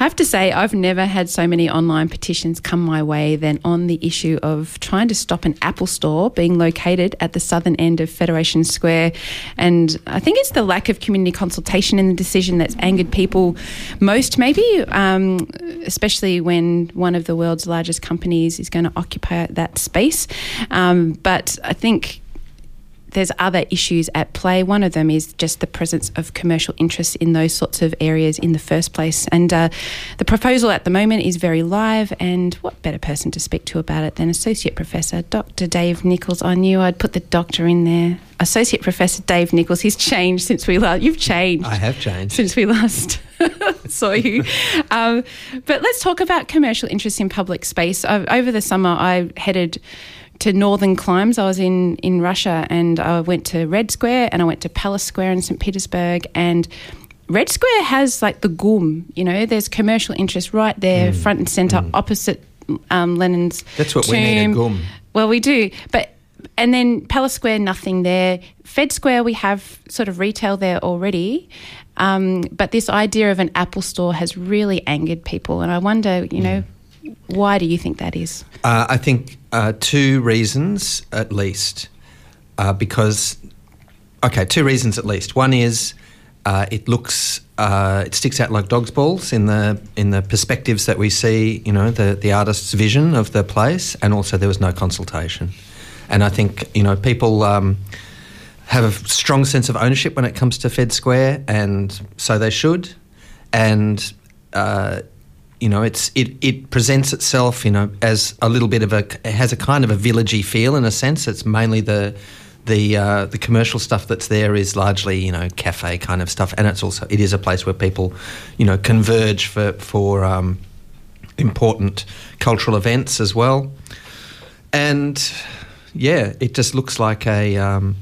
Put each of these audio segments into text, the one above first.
I have to say, I've never had so many online petitions come my way than on the issue of trying to stop an Apple store being located at the southern end of Federation Square. And I think it's the lack of community consultation in the decision that's angered people most, maybe, um, especially when one of the world's largest companies is going to occupy that space. Um, but I think there's other issues at play. One of them is just the presence of commercial interests in those sorts of areas in the first place. And uh, the proposal at the moment is very live. And what better person to speak to about it than Associate Professor Dr. Dave Nichols? I knew I'd put the doctor in there. Associate Professor Dave Nichols, He's changed since we last. You've changed. I have changed since we last saw you. Um, but let's talk about commercial interests in public space. I've, over the summer, I headed to northern climes. I was in, in Russia and I went to Red Square and I went to Palace Square in St. Petersburg and Red Square has like the GUM, you know, there's commercial interest right there, mm. front and centre, mm. opposite um, Lenin's. That's what tomb. we need a GUM. Well, we do. But and then Palace Square, nothing there. Fed Square, we have sort of retail there already. Um, but this idea of an Apple store has really angered people. And I wonder, you know, mm. Why do you think that is? Uh, I think uh, two reasons at least. Uh, because, okay, two reasons at least. One is uh, it looks, uh, it sticks out like dog's balls in the in the perspectives that we see. You know, the the artist's vision of the place, and also there was no consultation. And I think you know people. Um, have a strong sense of ownership when it comes to Fed Square, and so they should. And uh, you know, it's it, it presents itself, you know, as a little bit of a it has a kind of a villagey feel in a sense. It's mainly the the uh, the commercial stuff that's there is largely you know cafe kind of stuff, and it's also it is a place where people, you know, converge for for um, important cultural events as well, and yeah, it just looks like a um,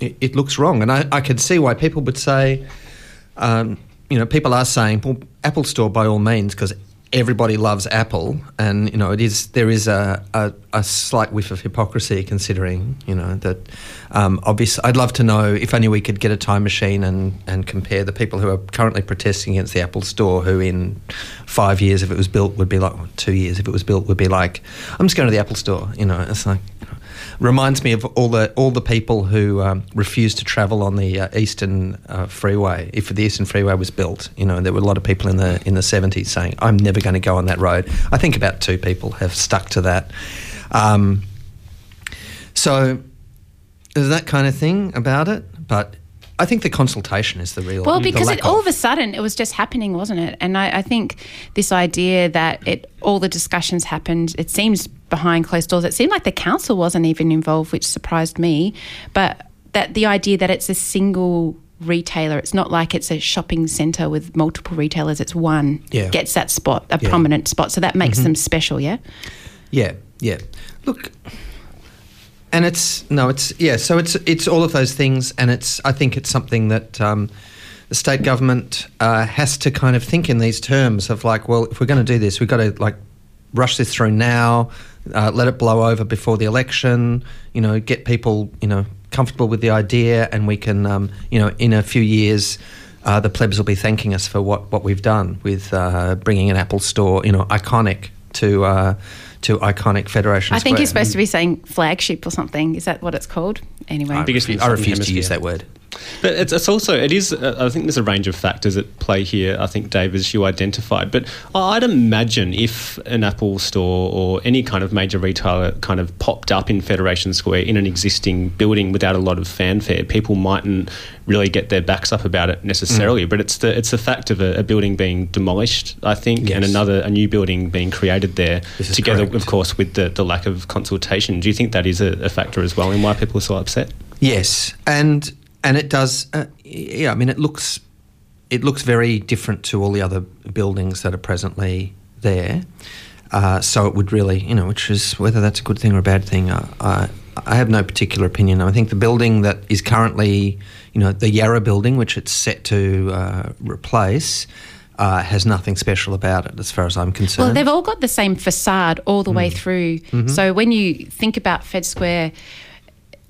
it, it, looks wrong, and I, I could see why people would say. Um, you know, people are saying, well, Apple Store by all means, because everybody loves Apple, and you know, it is there is a, a, a slight whiff of hypocrisy considering you know that. Um, obviously, I'd love to know if only we could get a time machine and and compare the people who are currently protesting against the Apple Store, who in five years, if it was built, would be like two years if it was built, would be like, I'm just going to the Apple Store. You know, it's like reminds me of all the all the people who um, refused to travel on the uh, Eastern uh, Freeway. If the Eastern Freeway was built, you know, there were a lot of people in the in the seventies saying, "I'm never going to go on that road." I think about two people have stuck to that. Um, so there's that kind of thing about it, but I think the consultation is the real. Well, because it, all of a sudden it was just happening, wasn't it? And I, I, think this idea that it all the discussions happened. It seems behind closed doors. It seemed like the council wasn't even involved, which surprised me. But that the idea that it's a single retailer, it's not like it's a shopping centre with multiple retailers. It's one yeah. gets that spot, a yeah. prominent spot. So that makes mm-hmm. them special. Yeah. Yeah. Yeah. Look and it's no, it's yeah. So it's it's all of those things, and it's I think it's something that um, the state government uh, has to kind of think in these terms of like, well, if we're going to do this, we've got to like rush this through now, uh, let it blow over before the election. You know, get people you know comfortable with the idea, and we can um, you know in a few years. Uh, the plebs will be thanking us for what, what we've done with uh, bringing an Apple store, you know, iconic to uh, to iconic Federation I Square. think you're supposed to be saying flagship or something. Is that what it's called? Anyway, I, I refuse to use that word. But it's, it's, also it is. Uh, I think there's a range of factors at play here. I think Dave, as you identified, but I'd imagine if an Apple store or any kind of major retailer kind of popped up in Federation Square in an existing building without a lot of fanfare, people mightn't really get their backs up about it necessarily. Mm. But it's the it's the fact of a, a building being demolished, I think, yes. and another a new building being created there, together, correct. of course, with the, the lack of consultation. Do you think that is a, a factor as well in why people are so upset? Yes, and and it does. Uh, yeah, I mean, it looks it looks very different to all the other buildings that are presently there. Uh, so it would really, you know, which is whether that's a good thing or a bad thing. Uh, I, I have no particular opinion. I think the building that is currently, you know, the Yarra building, which it's set to uh, replace, uh, has nothing special about it, as far as I'm concerned. Well, they've all got the same facade all the Mm. way through. Mm-hmm. So when you think about Fed Square,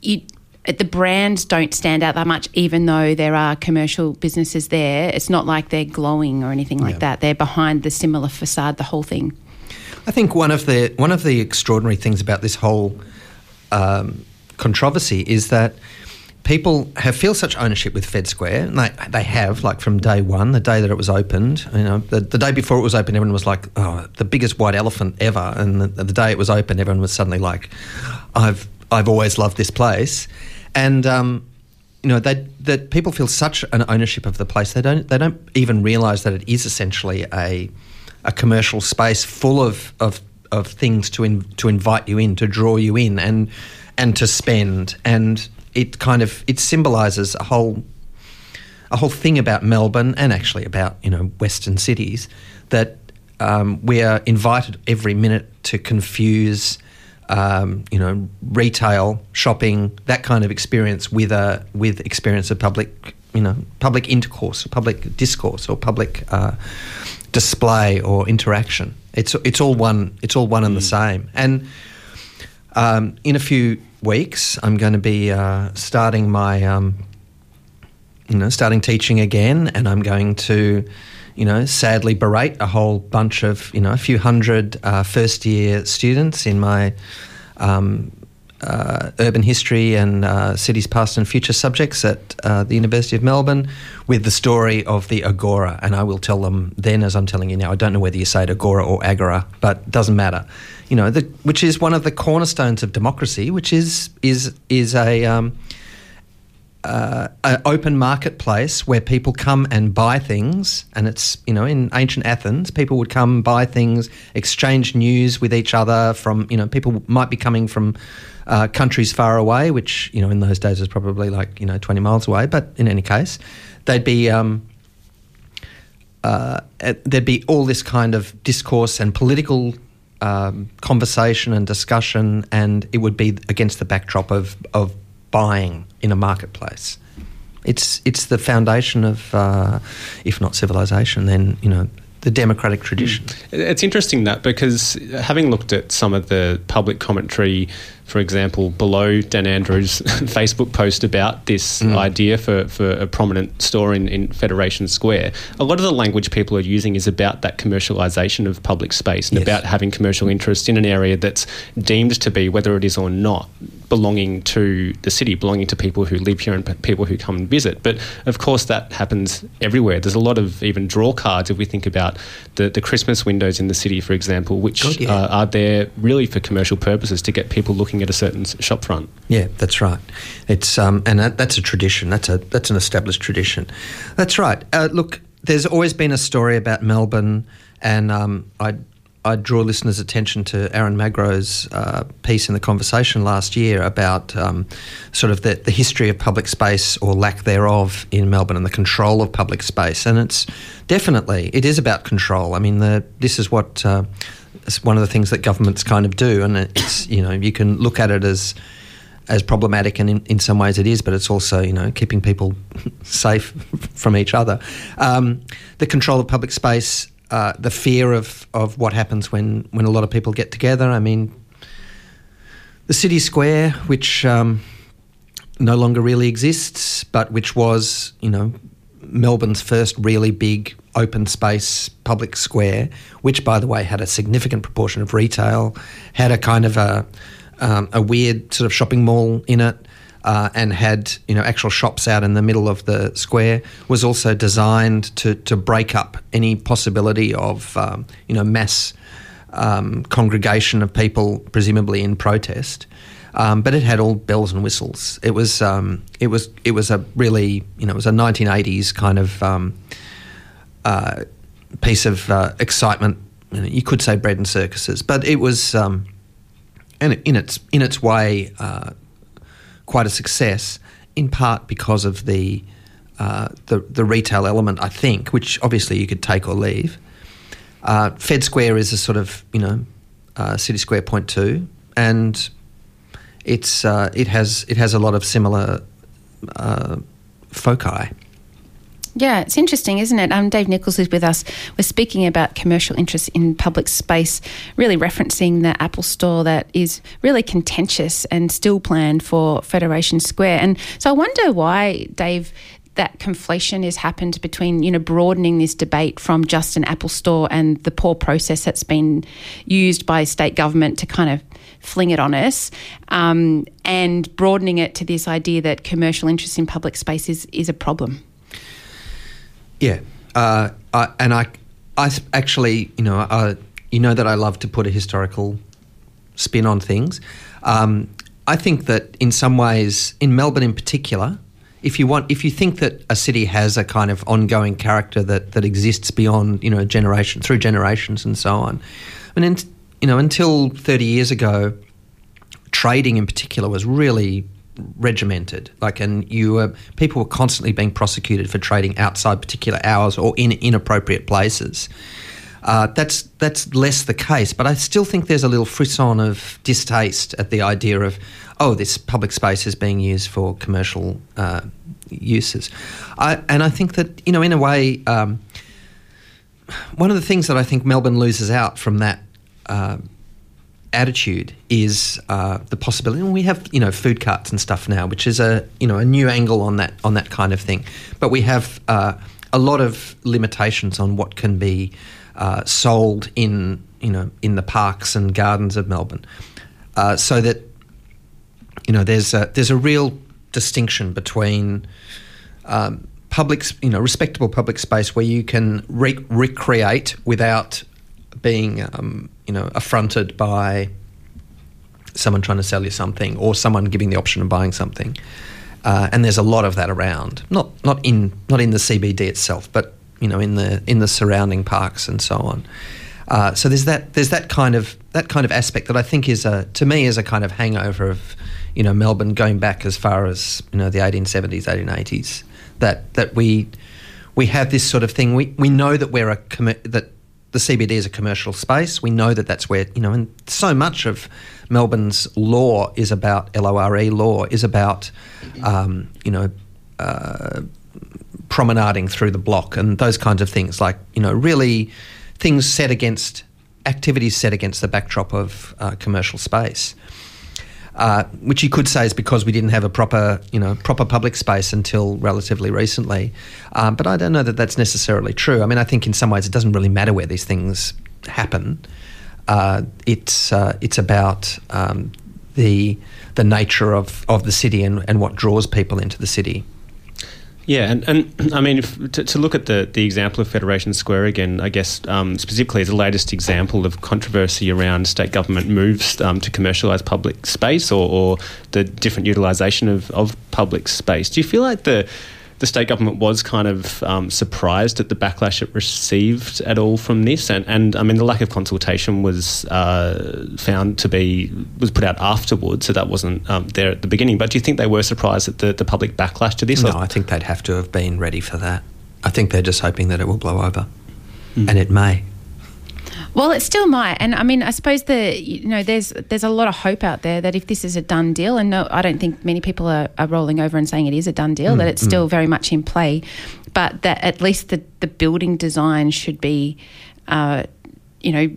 you, the brands don't stand out that much, even though there are commercial businesses there. It's not like they're glowing or anything like Yeah. that. They're behind the similar facade, the whole thing. I think one of the one of the extraordinary things about this whole um, controversy is that people have feel such ownership with Fed Square, and they, they have like from day one, the day that it was opened. You know, the, the day before it was open, everyone was like, "Oh, the biggest white elephant ever," and the, the day it was open, everyone was suddenly like, "I've I've always loved this place," and um, you know that people feel such an ownership of the place they don't they don't even realise that it is essentially a a commercial space full of of, of things to in, to invite you in to draw you in and and to spend. And it kind of it symbolises a whole a whole thing about Melbourne and actually about you know Western cities that um, we are invited every minute to confuse um, you know retail shopping that kind of experience with a with experience of public you know public intercourse public discourse or public uh, display or interaction. It's it's all one it's all one and the same. And um, in a few weeks I'm going to be uh, starting my um, you know, starting teaching again, and I'm going to, you know, sadly berate a whole bunch of, you know, a few hundred uh, first year students in my um, uh, urban history and uh, cities past and future subjects at uh, the University of Melbourne with the story of the Agora. And I will tell them then, as I'm telling you now, I don't know whether you say it Agora or Agora, but doesn't matter. You know, the, which is one of the cornerstones of democracy, which is is is a um, uh, an open marketplace where people come and buy things, and it's you know in ancient Athens, people would come buy things, exchange news with each other. From you know, people might be coming from uh, countries far away, which you know in those days was probably like you know twenty miles away. But in any case, they'd be. Um, uh, uh, there'd be all this kind of discourse and political um, conversation and discussion, and it would be against the backdrop of, of buying in a marketplace. It's it's the foundation of, uh, if not civilization, then you know the democratic tradition. It's interesting that because having looked at some of the public commentary, for example, below Dan Andrews' Facebook post about this idea for, for a prominent store in, in Federation Square, a lot of the language people are using is about that commercialisation of public space and Yes. about having commercial interest in an area that's deemed to be, whether it is or not, belonging to the city, belonging to people who live here and p- people who come and visit. But of course, that happens everywhere. There's a lot of even draw cards if we think about the, the Christmas windows in the city, for example, which God, yeah. uh, are there really for commercial purposes to get people looking at a certain shop front. Yeah, that's right. It's um, and that, that's a tradition. That's a that's an established tradition. That's right. Uh, look, there's always been a story about Melbourne, and um, I I draw listeners' attention to Aaron Magro's uh, piece in the conversation last year about um, sort of the, the history of public space or lack thereof in Melbourne and the control of public space, and it's definitely it is about control. I mean, the, this is what. Uh, one of the things that governments kind of do, and it's you know you can look at it as as problematic, and in, in some ways it is, but it's also you know keeping people safe from each other. Um, the control of public space, uh, the fear of, of what happens when when a lot of people get together. I mean, the city square, which um, no longer really exists, but which was you know Melbourne's first really big open space public square, which, by the way, had a significant proportion of retail, had a kind of a, um, a weird sort of shopping mall in it, uh, and had you know actual shops out in the middle of the square. Was also designed to to break up any possibility of um, you know mass um, congregation of people, presumably in protest. Um, but it had all bells and whistles. It was um, it was it was a really you know it was a 1980s kind of um, uh, piece of uh, excitement. You, know, you could say bread and circuses, but it was um, in, in its in its way uh, quite a success. In part because of the uh, the the retail element, I think, which obviously you could take or leave. Uh, Fed Square is a sort of you know uh, City Square point two, and it's uh, it has it has a lot of similar uh, foci. Yeah, it's interesting, isn't it? Um, Dave Nichols is with us. We're speaking about commercial interests in public space, really referencing the Apple Store that is really contentious and still planned for Federation Square. And so I wonder why, Dave, that conflation has happened between you know broadening this debate from just an Apple Store and the poor process that's been used by state government to kind of fling it on us, um, and broadening it to this idea that commercial interest in public space is, is a problem. Yeah, uh, I, and I, I actually, you know, I, you know that I love to put a historical spin on things. Um, I think that in some ways, in Melbourne in particular, if you want, if you think that a city has a kind of ongoing character that, that exists beyond, you know, generation through generations and so on, and in, you know, until thirty years ago, trading in particular was really regimented. Like, and you were people were constantly being prosecuted for trading outside particular hours or in inappropriate places. Uh, that's that's less the case, but I still think there's a little frisson of distaste at the idea of, oh, this public space is being used for commercial uh, uses, I, and I think that you know, in a way, um, one of the things that I think Melbourne loses out from that. Uh, attitude is uh, the possibility. And we have you know food carts and stuff now, which is a you know a new angle on that on that kind of thing. But we have uh, a lot of limitations on what can be uh, sold in you know in the parks and gardens of Melbourne, uh, so that you know there's a, there's a real distinction between um, public you know respectable public space where you can re- recreate without being um, you know affronted by someone trying to sell you something or someone giving the option of buying something. Uh, and there's a lot of that around. Not not in not in the CBD itself, but you know, in the in the surrounding parks and so on. Uh, so there's that there's that kind of that kind of aspect that I think is a to me is a kind of hangover of you know Melbourne going back as far as you know the 1870s 1880s that that we we have this sort of thing we we know that we're a commi- that the CBD is a commercial space we know that that's where you know and so much of Melbourne's law is about LORE law is about um, you know uh, promenading through the block and those kinds of things, like, you know, really things set against activities set against the backdrop of uh, commercial space. Uh, which you could say is because we didn't have a proper, you know, proper public space until relatively recently. Um, but I don't know that that's necessarily true. I mean, I think in some ways it doesn't really matter where these things happen. Uh, it's uh, it's about um, the the nature of, of the city and, and what draws people into the city. Yeah, and, and I mean, if, to, to, look at the, the example of Federation Square again, I guess um, specifically as the latest example of controversy around state government moves um, to commercialise public space or, or the different utilisation of, of public space. Do you feel like the the state government was kind of um, surprised at the backlash it received at all from this, and, and I mean the lack of consultation was uh, found to be was put out afterwards, so that wasn't um, there at the beginning. But do you think they were surprised at the, the public backlash to this? No, I think they'd have to have been ready for that. I think they're just hoping that it will blow over, mm. and it may. Well, it still might, and I mean, I suppose the you know there's there's a lot of hope out there that if this is a done deal, and no, I don't think many people are, are rolling over and saying it is a done deal, mm, that it's mm. still very much in play, but that at least the the building design should be, uh, you know,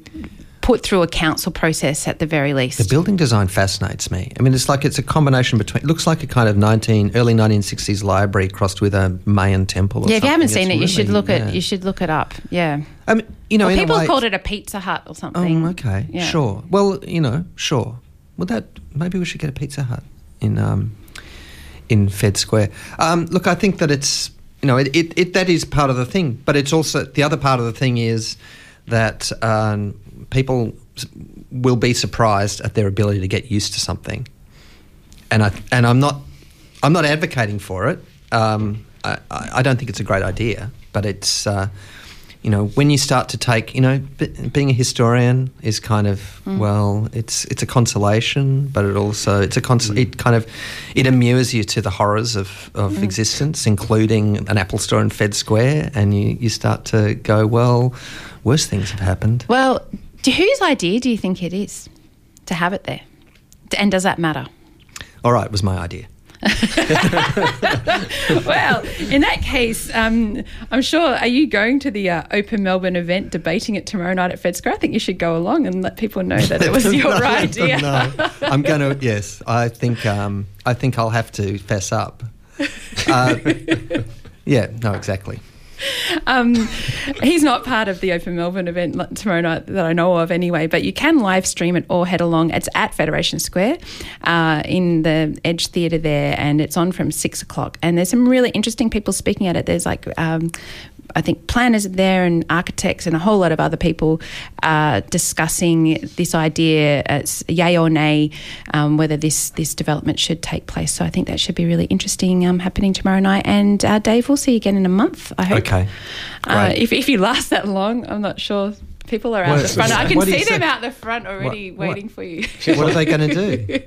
put through a council process at the very least. The building design fascinates me. I mean, it's like it's a combination between. It looks like a kind of nineteen early nineteen sixties library crossed with a Mayan temple. yeah, if you haven't it's seen it, really, you should look yeah. it. You should look it up. Yeah. I mean, you know, well, people way, called it a Pizza Hut or something. Oh, okay, yeah. sure. Well, you know, sure. Well, that maybe we should get a Pizza Hut in um, in Fed Square. Um, look, I think that it's you know it, it, it that is part of the thing, but it's also the other part of the thing is that um, people will be surprised at their ability to get used to something. And I and I'm not I'm not advocating for it. Um, I, I, don't think it's a great idea, but it's uh, you know when you start to take you know b- being a historian is kind of mm. well it's it's a consolation, but it also it's a cons- mm. it kind of it immures you to the horrors of, of mm. existence, including an Apple store in Fed Square, and you you start to go well, worse things have happened. Well, do, whose idea do you think it is to have it there? And does that matter? All right, it was my idea. well, in that case, um, I'm sure. Are you going to the uh, Open Melbourne event, debating it tomorrow night at Fed Square? I think you should go along and let people know that it was your no, idea. no, I'm going to. Yes, I think. Um, I think I'll have to fess up. Uh, yeah. No. Exactly. Um, he's not part of the Open Melbourne event tomorrow night that I know of, anyway. But you can live stream it or head along. It's at Federation Square uh, in the Edge Theatre there, and it's on from six o'clock. And there's some really interesting people speaking at it. There's like um, I think planners are there and architects and a whole lot of other people uh, discussing this idea, it's yay or nay, um, whether this this development should take place. So I think that should be really interesting um, happening tomorrow night. And uh, Dave, we'll see you again in a month. I hope. Okay. Uh, if if you last that long, I'm not sure. People are out what, the front. I can see them out the front already what, waiting what, for you. What are they going to do?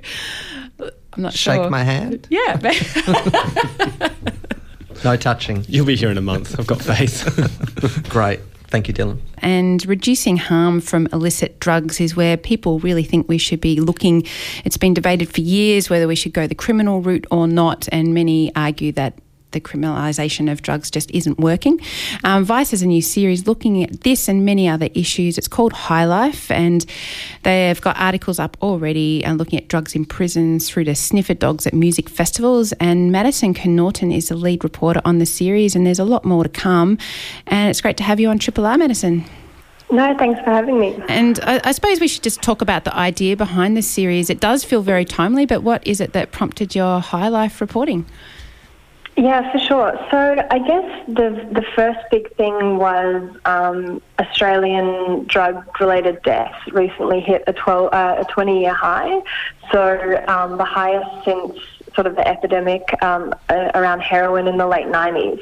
I'm not Shake sure. Shake my hand? Yeah. No touching. You'll be here in a month. I've got faith. Great. Thank you, Dylan. And reducing harm from illicit drugs is where people really think we should be looking. It's been debated for years whether we should go the criminal route or not, and many argue that the criminalisation of drugs just isn't working. Um, Vice has a new series looking at this and many other issues. It's called High Life, and they've got articles up already uh, looking at drugs in prisons through to sniffer dogs at music festivals. And Maddison Connaughton is the lead reporter on the series, and there's a lot more to come. And it's great to have you on Triple R Maddison. No, thanks for having me. And I, I, suppose we should just talk about the idea behind the series. It does feel very timely, but what is it that prompted your high life reporting? Yeah, for sure. So I guess the the first big thing was um, Australian drug-related deaths recently hit a 12 uh, a 20 year high. So um, the highest since sort of the epidemic um, around heroin in the late 90s.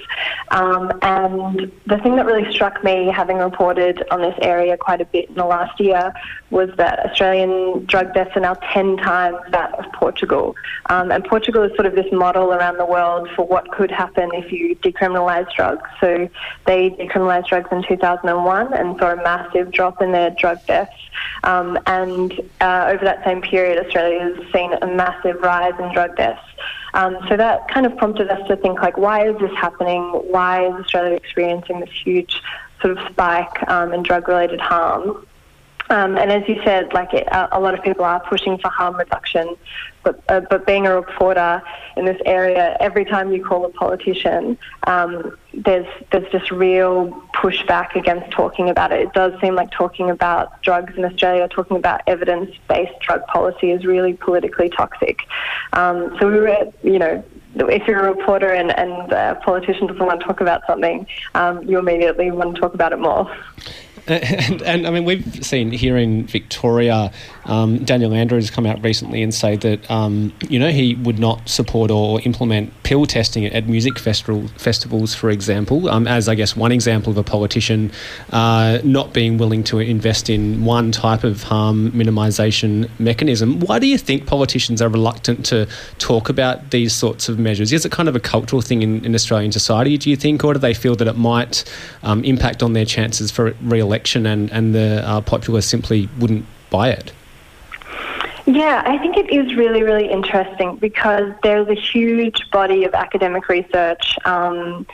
Um, and the thing that really struck me, having reported on this area quite a bit in the last year, was that Australian drug deaths are now 10 times that of Portugal. Um, and Portugal is sort of this model around the world for what could happen if you decriminalise drugs. So they decriminalised drugs in 2001 and saw a massive drop in their drug deaths. Um, and uh, over that same period, Australia has seen a massive rise in drug deaths. Um, so that kind of prompted us to think like, why is this happening? Why is Australia experiencing this huge sort of spike um, in drug-related harm? Um, and as you said, like it, a, lot of people are pushing for harm reduction, but uh, but being a reporter in this area, every time you call a politician, um, there's there's just real pushback against talking about it. It does seem like talking about drugs in Australia, talking about evidence-based drug policy, is really politically toxic. Um, so we were, you know, if you're a reporter and, and a politician doesn't want to talk about something, um, you immediately want to talk about it more. And, and, I mean, we've seen here in Victoria, um, Daniel Andrews has come out recently and say that, um, you know, he would not support or implement pill testing at, music festival, festivals, for example, um, as I guess one example of a politician uh, not being willing to invest in one type of harm minimisation mechanism. Why do you think politicians are reluctant to talk about these sorts of measures? Is it kind of a cultural thing in, in Australian society, do you think, or do they feel that it might um, impact on their chances for re election and, and the uh, populace simply wouldn't buy it? Yeah, I think it is really, really interesting because there's a huge body of academic research um,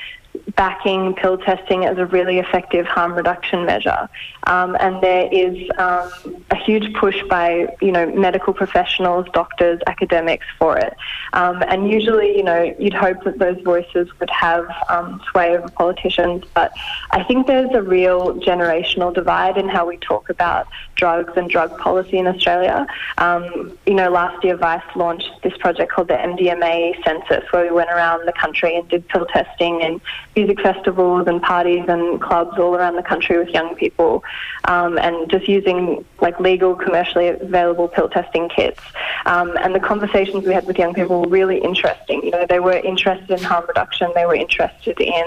backing pill testing as a really effective harm reduction measure. Um, and there is um, a huge push by, you know, medical professionals, doctors, academics for it. Um, and usually, you know, you'd hope that those voices would have um, sway over politicians. But I think there's a real generational divide in how we talk about drugs and drug policy in Australia. Um, you know, last year Vice launched this project called the MDMA Census, where we went around the country and did pill testing and music festivals and parties and clubs all around the country with young people, um, and just using like legal, commercially available pill testing kits. Um, and the conversations we had with young people were really interesting. You know, they were interested in harm reduction. They were interested in,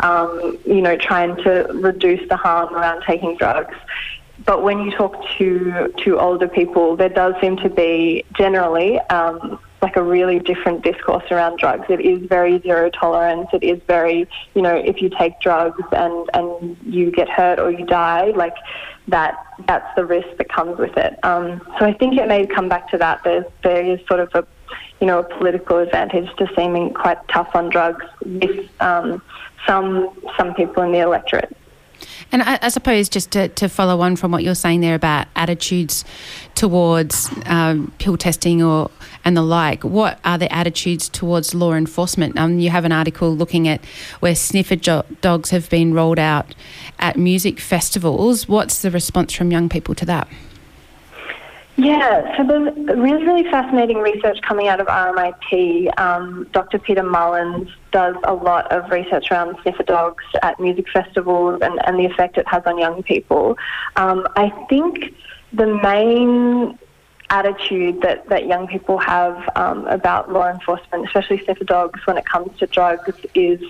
um, you know, trying to reduce the harm around taking drugs but when you talk to to older people, there does seem to be generally um, like a really different discourse around drugs. It is very zero tolerance. It is very, you know, if you take drugs and, and you get hurt or you die, like that that's the risk that comes with it. Um, so I think it may come back to that. There's there is sort of a you know, a political advantage to seeming quite tough on drugs with um, some some people in the electorate. And I, I, suppose just to, to follow on from what you're saying there about attitudes towards um, pill testing or and the like, what are the attitudes towards law enforcement? Um, you have an article looking at where sniffer jo- dogs have been rolled out at music festivals. What's the response from young people to that? Yeah, so there's really, really fascinating research coming out of RMIT. Um, Dr. Peter Malins does a lot of research around sniffer dogs at music festivals and, and the effect it has on young people. Um, I think the main attitude that, that young people have um, about law enforcement, especially sniffer dogs, when it comes to drugs, is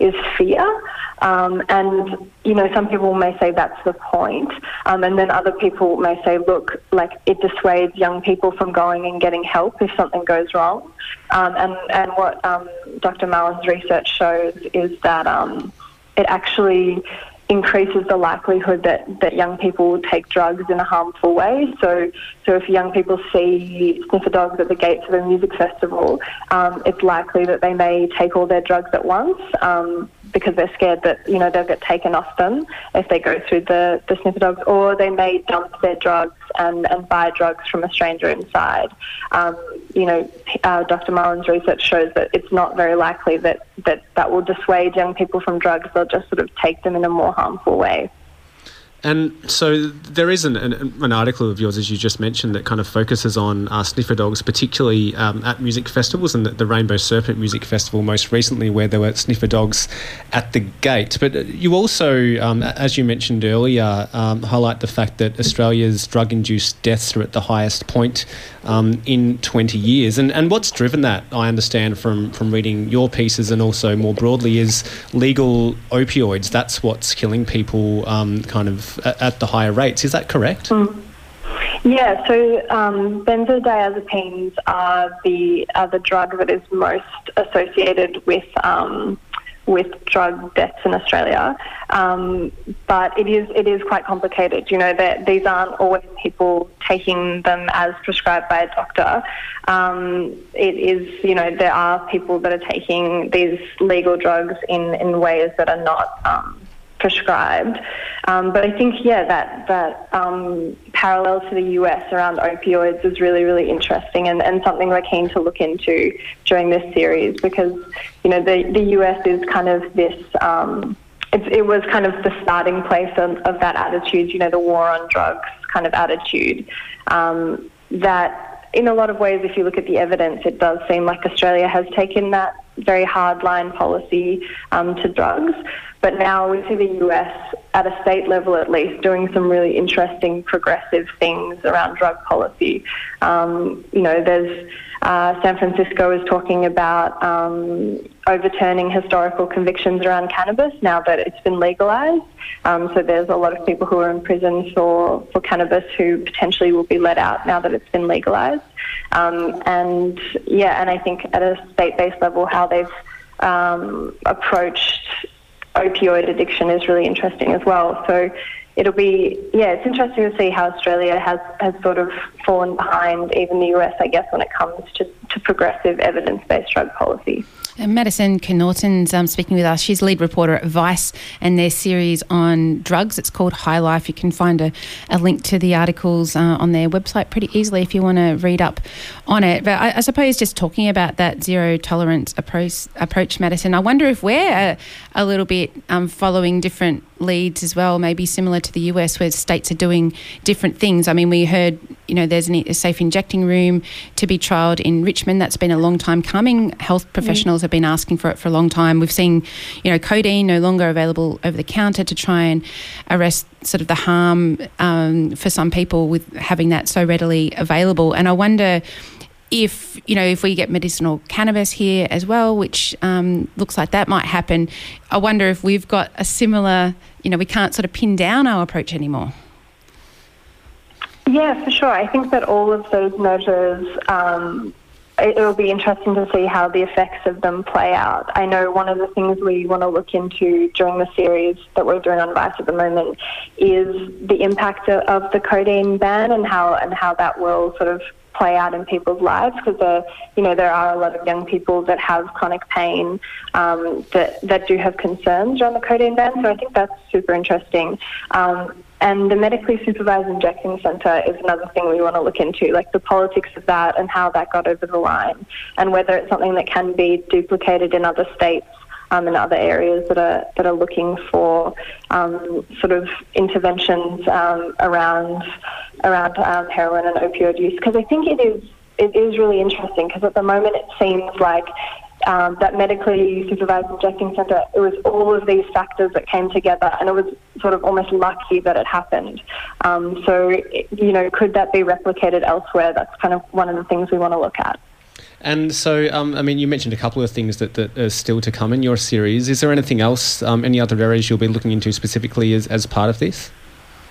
is fear. Um, and you know, some people may say that's the point, um, and then other people may say, look, like it dissuades young people from going and getting help if something goes wrong. Um, and and what um, Dr. Malins' research shows is that um, it actually increases the likelihood that, that young people take drugs in a harmful way. So, so if young people see sniffer dogs at the gates of a music festival, um, it's likely that they may take all their drugs at once. Um, because they're scared that you know they'll get taken off them if they go through the, the sniffer dogs, or they may dump their drugs and, and buy drugs from a stranger inside. Um, you know, uh, Dr. Malins' research shows that it's not very likely that, that that will dissuade young people from drugs. They'll just sort of take them in a more harmful way. And so there is an, an, an, article of yours, as you just mentioned, that kind of focuses on uh, sniffer dogs, particularly um, at music festivals and the, the, Rainbow Serpent Music Festival most recently, where there were sniffer dogs at the gate. But you also, um, as you mentioned earlier, um, highlight the fact that Australia's drug induced deaths are at the highest point um, in 20 years. And, and what's driven that, I understand from, from reading your pieces and also more broadly, is legal opioids. That's what's killing people um, kind of at the higher rates. Is that correct? Mm. Yeah, so um, benzodiazepines are the are the drug that is most associated with um, with drug deaths in Australia. Um, but it is it is quite complicated. You know that these aren't always people taking them as prescribed by a doctor. Um, it is you know there are people that are taking these legal drugs in in ways that are not um, prescribed. Um, but I think, yeah, that, that um, parallel to the US around opioids is really, really interesting and, and something we're keen to look into during this series because, you know, the, the US is kind of this. Um, it, it was kind of the starting place of, of, that attitude, you know, the war on drugs kind of attitude. Um, that in a lot of ways, if you look at the evidence, it does seem like Australia has taken that very hard line policy um, to drugs. But now we see the US at a state level at least doing some really interesting progressive things around drug policy. Um, you know, there's uh, San Francisco is talking about um, overturning historical convictions around cannabis now that it's been legalized. Um, so there's a lot of people who are in prison for, for cannabis who potentially will be let out now that it's been legalized. Um, and yeah, and I think at a state-based level, how they've um, approached opioid addiction is really interesting as well. So it'll be yeah, it's interesting to see how Australia has has sort of fallen behind even the US, I guess, when it comes to, to progressive evidence based drug policy. And Maddison Connaughton's um, speaking with us. She's lead reporter at Vice and their series on drugs. It's called High Life. You can find a, a link to the articles uh, on their website pretty easily if you want to read up on it. But I, I, suppose just talking about that zero tolerance approach, approach Maddison, I wonder if we're a, a little bit um, following different leads as well, maybe similar to the US, where states are doing different things. I mean, we heard, you know, there's a safe injecting room to be trialled in Richmond. That's been a long time coming. Health professionals mm. have been asking for it for a long time. We've seen, you know, codeine no longer available over the counter to try and arrest sort of the harm um, for some people with having that so readily available. And I wonder if you know if we get medicinal cannabis here as well, which um, looks like that might happen, I wonder if we've got a similar. You know, we can't sort of pin down our approach anymore. Yeah, for sure. I think that all of those measures. Um, it will be interesting to see how the effects of them play out. I know one of the things we want to look into during the series that we're doing on Vice at the moment is the impact of the codeine ban and how and how that will sort of play out in people's lives because there, you know, there are a lot of young people that have chronic pain um, that that do have concerns around the codeine ban. So I think that's super interesting. Um, and the medically supervised injecting centre is another thing we want to look into, like the politics of that and how that got over the line, and whether it's something that can be duplicated in other states um, and other areas that are that are looking for um, sort of interventions um, around around um, heroin and opioid use. Because I think it is it is really interesting because at the moment it seems like um, that medically supervised injecting centre, it was all of these factors that came together, and it was sort of almost lucky that it happened. Um, so, you know, could that be replicated elsewhere? That's kind of one of the things we want to look at. And so, um, I mean, you mentioned a couple of things that, that are still to come in your series. Is there anything else, um, any other areas you'll be looking into specifically as, as part of this?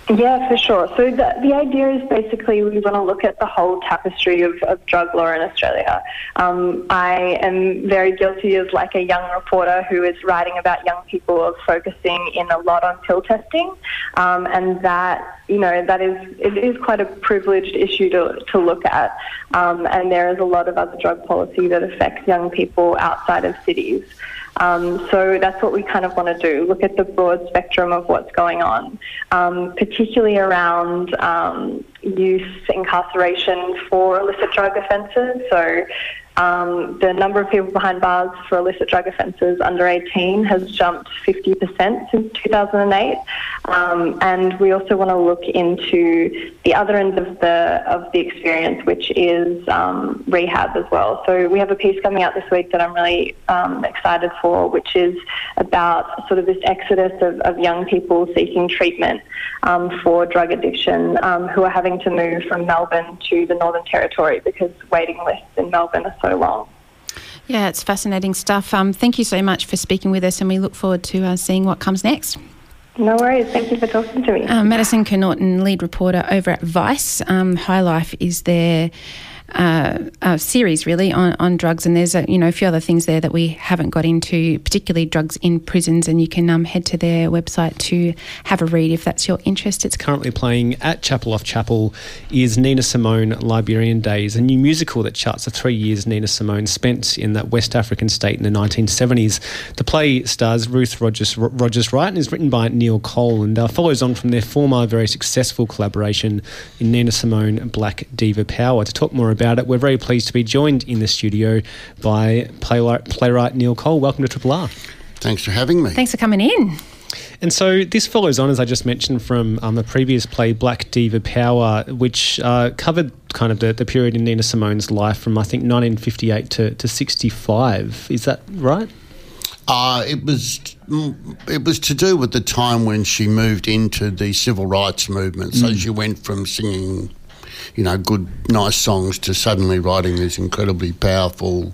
Yeah, for sure. So the, the idea is basically we want to look at the whole tapestry of, of drug law in Australia. Um, I am very guilty of like a young reporter who is writing about young people of focusing in a lot on pill testing, um, and that you know that is it is quite a privileged issue to to look at, um, and there is a lot of other drug policy that affects young people outside of cities. Um, so that's what we kind of want to do look at the broad spectrum of what's going on, um, particularly around um, youth incarceration for illicit drug offences. So um, the number of people behind bars for illicit drug offences under 18 has jumped 50% since 2008. Um, and we also want to look into the other end of the of the experience, which is um, rehab as well. So we have a piece coming out this week that I'm really um, excited for, which is about sort of this exodus of, of young people seeking treatment um, for drug addiction um, who are having to move from Melbourne to the Northern Territory because waiting lists in Melbourne are so. Yeah, it's fascinating stuff. Um, thank you so much for speaking with us, and we look forward to uh, seeing what comes next. No worries. Thank you for talking to me. Uh, Maddison Connaughton, lead reporter over at Vice. Um, High Life is their uh, uh, series really on, on drugs, and there's a, you know a few other things there that we haven't got into, particularly drugs in prisons. And you can um, head to their website to have a read if that's your interest. It's currently playing at Chapel off Chapel. Is Nina Simone Liberian Days, a new musical that charts the three years Nina Simone spent in that West African state in the 1970s. The play stars Ruth Rogers Rogers Wright and is written by Neil Cole and uh, follows on from their former very successful collaboration in Nina Simone Black Diva Power. To talk more about it, we're very pleased to be joined in the studio by playwright, playwright Neil Cole. Welcome to Triple R. Thanks for having me. Thanks for coming in. And so this follows on, as I just mentioned, from um, a previous play, Black Diva Power, which uh, covered kind of the, the period in Nina Simone's life from, I think, 1958 to, to 65. Is that right? Uh, it was it was to do with the time when she moved into the civil rights movement. So mm. she went from singing you know, good, nice songs to suddenly writing these incredibly powerful,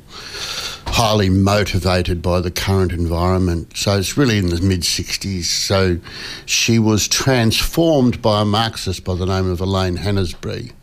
highly motivated by the current environment. So it's really in the mid 60s. So she was transformed by a Marxist by the name of Elaine Hansberry,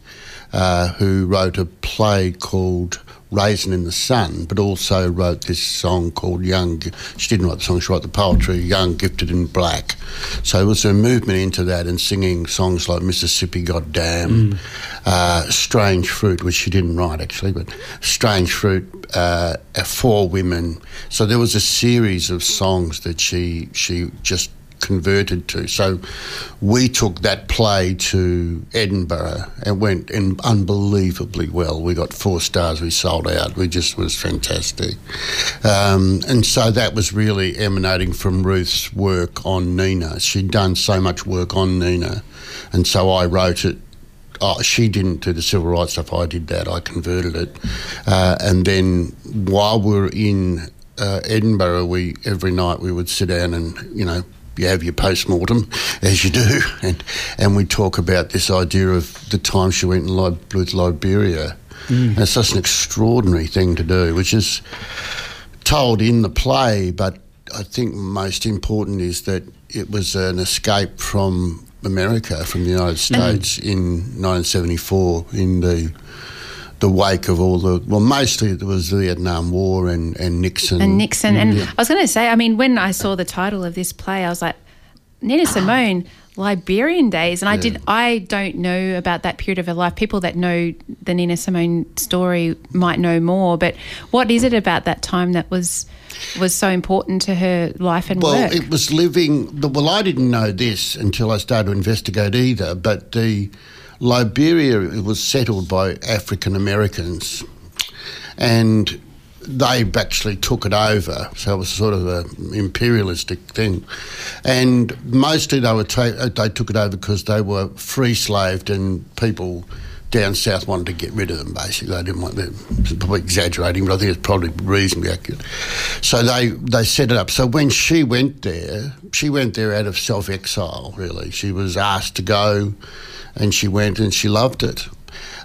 uh, who wrote a play called Raisin in the Sun, but also wrote this song called Young. She didn't write the song, she wrote the poetry, Young, Gifted in Black. So it was a movement into that and singing songs like Mississippi Goddamn, mm. uh, Strange Fruit, which she didn't write actually, but Strange Fruit uh, for women. So there was a series of songs that she she just converted to. So we took that play to Edinburgh and went in unbelievably well. We got four stars. We sold out. We just was fantastic. Um, and so that was really emanating from Ruth's work on Nina. She'd done so much work on Nina, and so I wrote it Oh, she didn't do the civil rights stuff. I did that. I converted it, uh, and then while we were in uh, Edinburgh, we every night we would sit down and you know you have your post mortem, as you do, and and we talk about this idea of the time she went in Li- with Liberia. Mm. And it's such an extraordinary thing to do, which is told in the play, but I think most important is that it was an escape from America, from the United mm. States mm. in 1974 in the the wake of all the well, mostly it was the Vietnam War and, and Nixon and Nixon. And yeah. I was going to say, I mean, when I saw the title of this play, I was like, Nina Simone Liberian days, and I did. I don't know about that period of her life. People that know the Nina Simone story might know more. But what is it about that time that was was so important to her life and Well, work? it was living. the- Well, I didn't know this until I started to investigate either. But the Liberia was settled by African Americans, and they actually took it over. So it was sort of an imperialistic thing, and mostly they were ta- they took it over because they were free slaved and people. Down south wanted to get rid of them. Basically, they didn't want them. Probably exaggerating, but I think it's probably reasonably accurate. So they they set it up. So when she went there, she went there out of self exile. Really, she was asked to go, and she went and she loved it.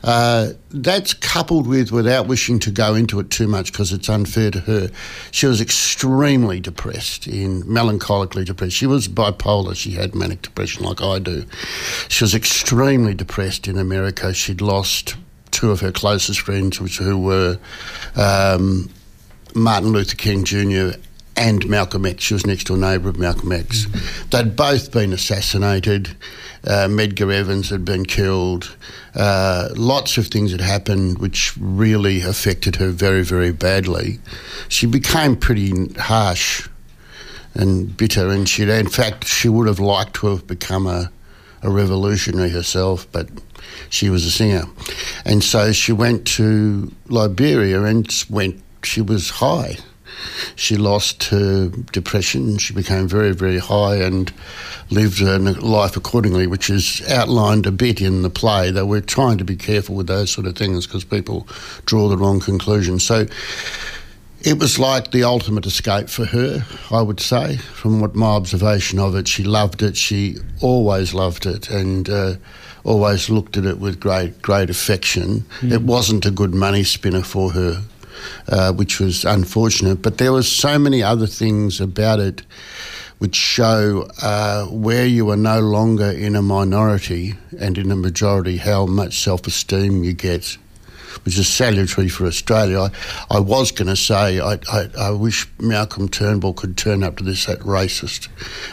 Uh, that's coupled with, without wishing to go into it too much because it's unfair to her, she was extremely depressed, in melancholically depressed. She was bipolar. She had manic depression like I do. She was extremely depressed in America. She'd lost two of her closest friends, which who were um, Martin Luther King Jr. and Malcolm X. She was next door neighbour of Malcolm X. They'd both been assassinated. Uh, Medgar Evers had been killed. Uh, lots of things had happened which really affected her very, very badly. She became pretty harsh and bitter, and she, in fact, she would have liked to have become a, a revolutionary herself, but she was a singer, and so she went to Liberia and went. She was high. She lost her depression. She became very, very high and lived her life accordingly, which is outlined a bit in the play. Though we're trying to be careful with those sort of things because people draw the wrong conclusions. So it was like the ultimate escape for her, I would say, from what my observation of it. She loved it. She always loved it and uh, always looked at it with great, great affection. It wasn't a good money spinner for her, uh, which was unfortunate. But there were so many other things about it which show uh, where you are no longer in a minority and in a majority, how much self-esteem you get which is salutary for Australia. I, I was going to say I, I, I wish Malcolm Turnbull could turn up to this that racist,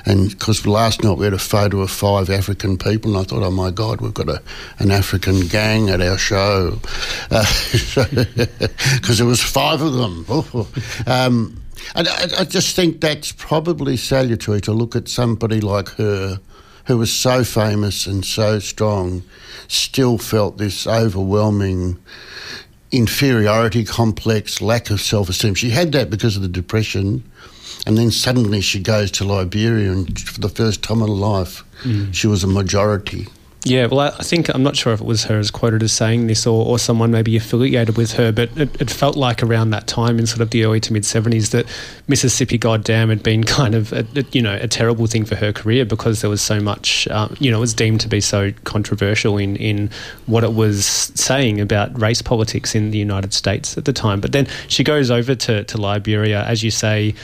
and because last night we had a photo of five African people, and I thought, oh my God, we've got a, an African gang at our show, because there was five of them. um, and I, I just think that's probably salutary to look at somebody like her who was so famous and so strong, still felt this overwhelming inferiority complex, lack of self esteem. She had that because of the depression, and then suddenly she goes to Liberia, and for the first time in her life, mm. she was a majority. Yeah, well, I think I'm not sure if it was her as quoted as saying this or, or someone maybe affiliated with her, but it, it felt like around that time in sort of the early to mid 70s that Mississippi Goddam had been kind of a, a, you know a terrible thing for her career because there was so much um, you know it was deemed to be so controversial in in what it was saying about race politics in the United States at the time. But then she goes over to to Liberia, as you say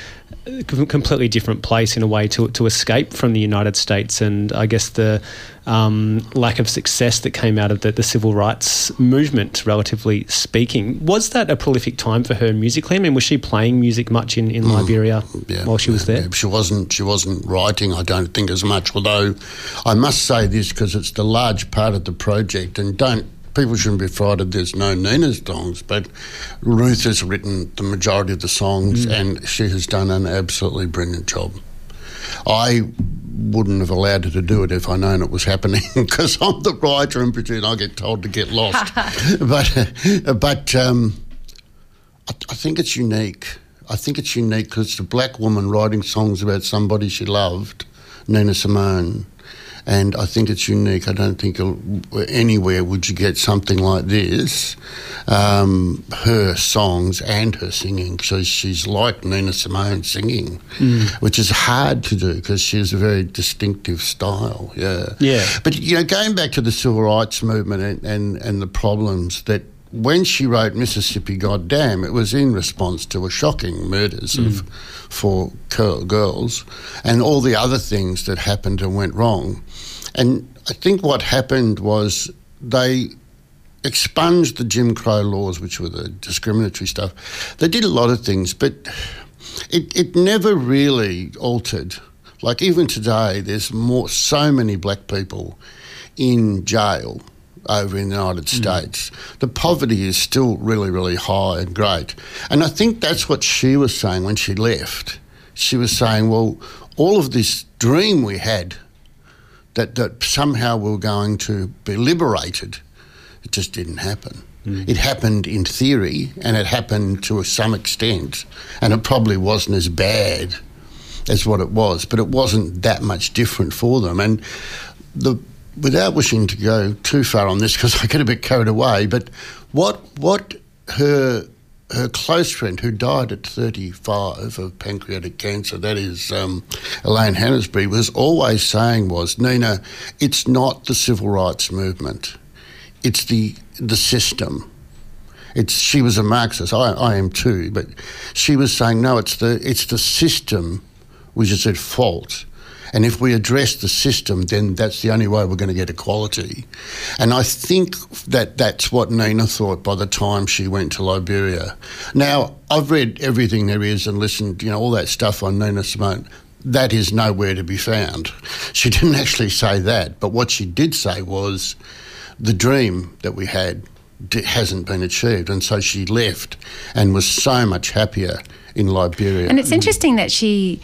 a completely different place in a way to to escape from the United States, and I guess the um, lack of success that came out of the, the civil rights movement, relatively speaking. Was that a prolific time for her musically? I mean, was she playing music much in, in Liberia while she was there? Yeah, she wasn't. She wasn't writing. I don't think as much. Although, I must say this because it's the large part of the project, and don't people shouldn't be frightened. There's no Nina's songs, but Ruth has written the majority of the songs, and she has done an absolutely brilliant job. I wouldn't have allowed her to do it if I known it was happening because I'm the writer and producer. I get told to get lost, but but um, I, I think it's unique. I think it's unique because it's a black woman writing songs about somebody she loved, Nina Simone, and I think it's unique. I don't think anywhere would you get something like this. Um, her songs and her singing, so she's like Nina Simone singing, which is hard to do because she has a very distinctive style. Yeah, Yeah. But you know, going back to the civil rights movement and, and, and the problems that when she wrote Mississippi Goddam, it was in response to a shocking murders of four girls and all the other things that happened and went wrong. And I think what happened was they expunged the Jim Crow laws, which were the discriminatory stuff. They did a lot of things, but it, it never really altered. Like even today, there's more so many black people in jail over in the United mm. States. The poverty is still really, really high and great. And I think that's what she was saying when she left. She was saying, well, all of this dream we had that, that somehow we were going to be liberated, it just didn't happen. Hmm. It happened in theory and it happened to some extent, and it probably wasn't as bad as what it was, but it wasn't that much different for them. And the without wishing to go too far on this because I get a bit carried away, but what what her her close friend who died at 35 of pancreatic cancer, that is um, Elaine Hansberry, was always saying was, Nina, it's not the civil rights movement, it's the the system. It's she was a Marxist. I, I am too, but she was saying no. It's the it's the system which is at fault. And if we address the system, then that's the only way we're going to get equality. And I think that that's what Nina thought by the time she went to Liberia. Now, I've read everything there is and listened, you know, all that stuff on Nina Simone. That is nowhere to be found. She didn't actually say that, but what she did say was the dream that we had hasn't been achieved. And so she left and was so much happier in Liberia. And it's interesting that she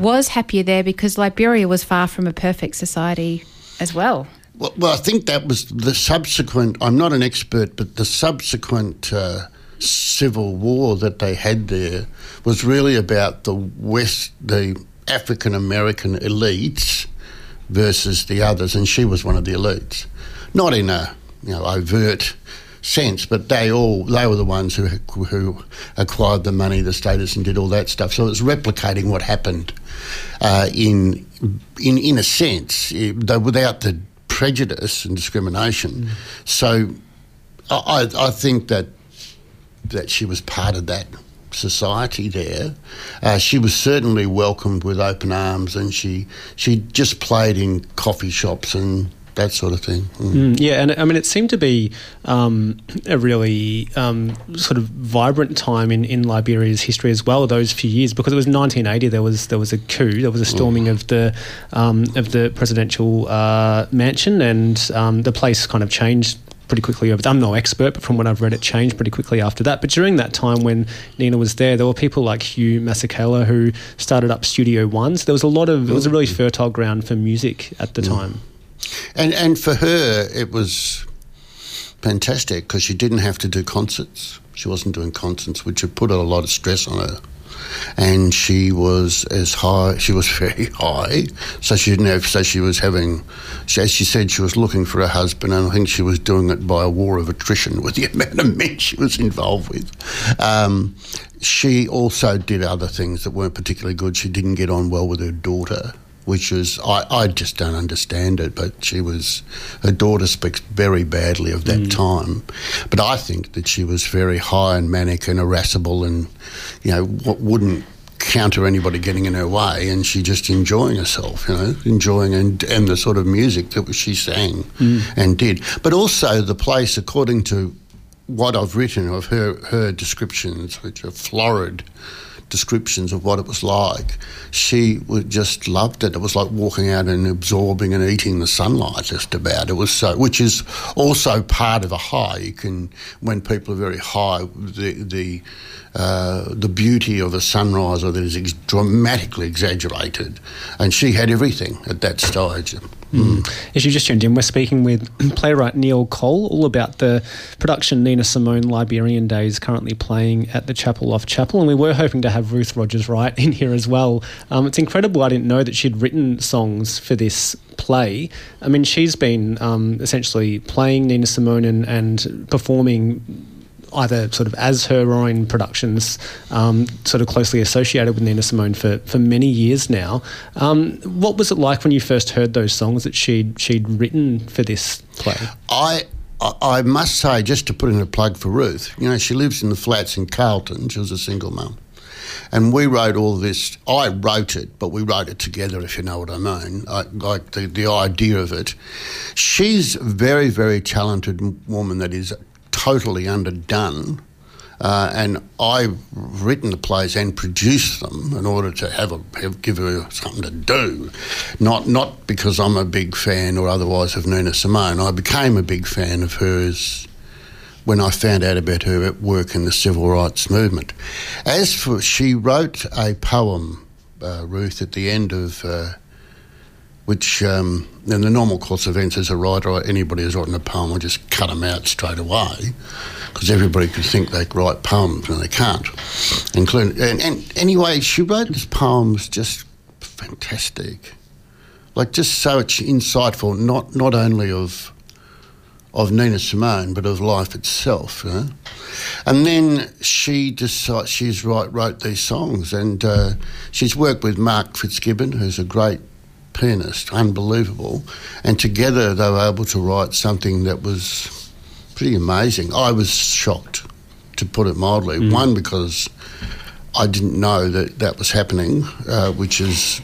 was happier there because Liberia was far from a perfect society as well. Well, well, I think that was the subsequent. I'm not an expert, but the subsequent uh, civil war that they had there was really about the West, the African American elites versus the others, and she was one of the elites. Not in a you know overt sense, but they all they were the ones who who acquired the money, the status, and did all that stuff. So it was replicating what happened uh, in in in a sense, though without the prejudice and discrimination. So I, I think that that she was part of that society there. Uh, she was certainly welcomed with open arms, and she she just played in coffee shops and that sort of thing. Mm. Mm, yeah, and I mean, it seemed to be um, a really um, sort of vibrant time in, in Liberia's history as well. Those few years, because it was 1980, there was there was a coup, there was a storming of the um, of the presidential uh, mansion, and um, the place kind of changed pretty quickly over. I'm no expert, but from what I've read, it changed pretty quickly after that. But during that time when Nina was there, there were people like Hugh Masekela who started up Studio One. So there was a lot of it was a really fertile ground for music at the time. And and for her, it was fantastic because she didn't have to do concerts. She wasn't doing concerts, which had put a lot of stress on her. And she was as high. She was very high, so she didn't have. So she was having, she, as she said, she was looking for a husband, and I think she was doing it by a war of attrition with the amount of men she was involved with. Um, she also did other things that weren't particularly good. She didn't get on well with her daughter which was I, I just don't understand it. But she was her daughter speaks very badly of that mm. time, but I think that she was very high and manic and irascible, and you know what wouldn't counter anybody getting in her way, and she just enjoying herself, you know, enjoying and and the sort of music that she sang mm. and did, but also the place according to what I've written of her her descriptions, which are florid descriptions of what it was like. She would just loved it. It was like walking out and absorbing and eating the sunlight just about. It was so, which is also part of a high. You can, when people are very high, the the uh, the beauty of a sunrise that is ex- dramatically exaggerated, and she had everything at that stage. As you just tuned in, we're speaking with playwright Neil Cole all about the production Nina Simone Liberian Dreams currently playing at the Chapel Off Chapel. And we were hoping to have Ruth Rogers Wright in here as well. Um, it's incredible. I didn't know that she'd written songs for this play. I mean, she's been um, essentially playing Nina Simone and, and performing either sort of as her own productions, um, sort of closely associated with Nina Simone for, for many years now. Um, what was it like when you first heard those songs that she'd she'd written for this play? I I- I must say, just to put in a plug for Ruth, you know, she lives in the flats in Carlton. She was a single mum. And we wrote all this. I wrote it, but we wrote it together, if you know what I mean. I, like the, the idea of it. She's a very, very talented woman that is totally underdone Uh, and I've written the plays and produced them in order to have a have, give her something to do, not not because I'm a big fan or otherwise of Nina Simone. I became a big fan of hers when I found out about her work in the civil rights movement. As for she wrote a poem, uh, Ruth, at the end of. Uh, which um, in the normal course of events as a writer, anybody who's written a poem will just cut them out straight away because everybody could think they write poems and they can't. Including and, and anyway, she wrote this poem was just fantastic, like just so insightful. Not not only of of Nina Simone, but of life itself. You know? And then she decided she's write, wrote these songs, and uh, she's worked with Mark Fitzgibbon, who's a great pianist, unbelievable. And together they were able to write something that was pretty amazing. I was shocked, to put it mildly. Mm. One, because I didn't know that that was happening, uh, which is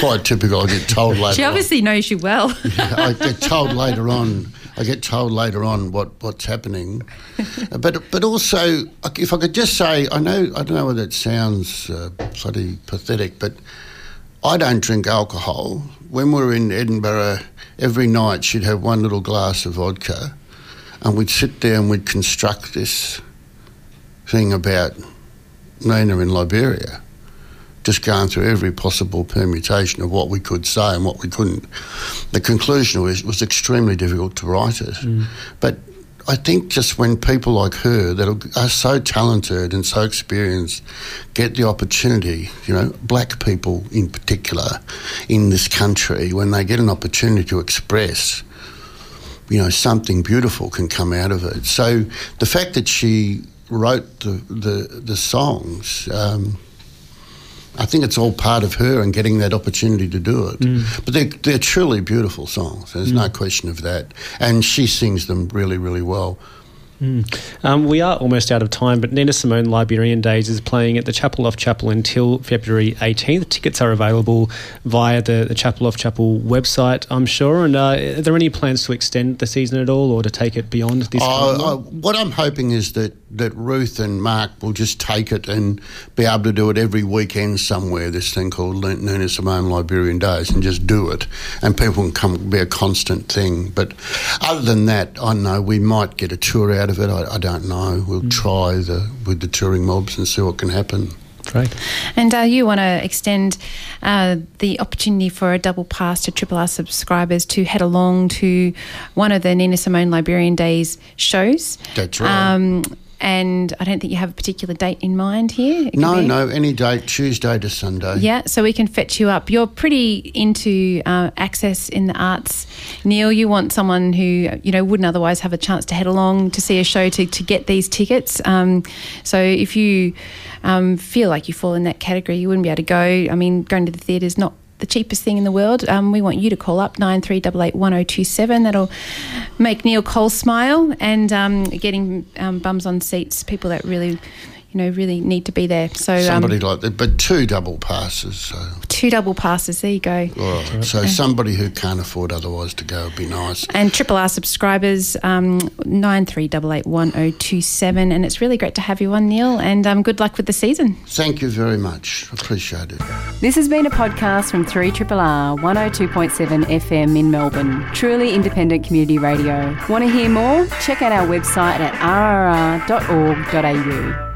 quite typical. I get told later. She obviously on. knows you well. yeah, I get told later on. I get told later on what, what's happening, but but also if I could just say, I know I don't know whether it sounds uh, bloody pathetic, but I don't drink alcohol. When we were in Edinburgh, every night she'd have one little glass of vodka, and we'd sit there and we'd construct this thing about Nina in Liberia, just going through every possible permutation of what we could say and what we couldn't. The conclusion was it was extremely difficult to write it, mm. but I think just when people like her that are so talented and so experienced get the opportunity, you know, black people in particular in this country, when they get an opportunity to express, you know, something beautiful can come out of it. So the fact that she wrote the the, the songs. Um, I think it's all part of her and getting that opportunity to do it. Mm. But they're, they're truly beautiful songs. There's mm. no question of that. And she sings them really, really well. Mm. Um, we are almost out of time, but Nina Simone Liberian Dreams is playing at the Chapel Off Chapel until February 18th. Tickets are available via the, the Chapel Off Chapel website, I'm sure. And uh, are there any plans to extend the season at all or to take it beyond this? Uh, uh, what I'm hoping is that, that Ruth and Mark will just take it and be able to do it every weekend somewhere, this thing called Nina Simone Liberian Dreams, and just do it. And people can come be a constant thing. But other than that, I know we might get a tour out out of it. I, I don't know. We'll mm. try the with the touring mobs and see what can happen. Great. And uh, you want to extend uh, the opportunity for a double pass to Triple R subscribers to head along to one of the Nina Simone Liberian Dreams shows. That's right. Um, and I don't think you have a particular date in mind here. No, no, any date, Tuesday to Sunday. Yeah, so we can fetch you up. You're pretty into uh, access in the arts, Neil. You want someone who you know wouldn't otherwise have a chance to head along to see a show to, to get these tickets. Um, so if you um, feel like you fall in that category, you wouldn't be able to go. I mean, going to the theatre is not the cheapest thing in the world, um, we want you to call up 93881027. That'll make Neil Cole smile and um, getting um, bums on seats, people that really you know, really need to be there. So um, somebody um, like that, but two double passes. So. Two double passes. There you go. Right. So yeah. somebody who can't afford otherwise to go would be nice. And Triple R subscribers um, nine three double eight one zero oh two seven. And it's really great to have you on, Neil. And um, good luck with the season. Thank you very much. Appreciate it. This has been a podcast from Three Triple R one hundred oh two point seven FM in Melbourne. Truly independent community radio. Want to hear more? Check out our website at rrr.org.au.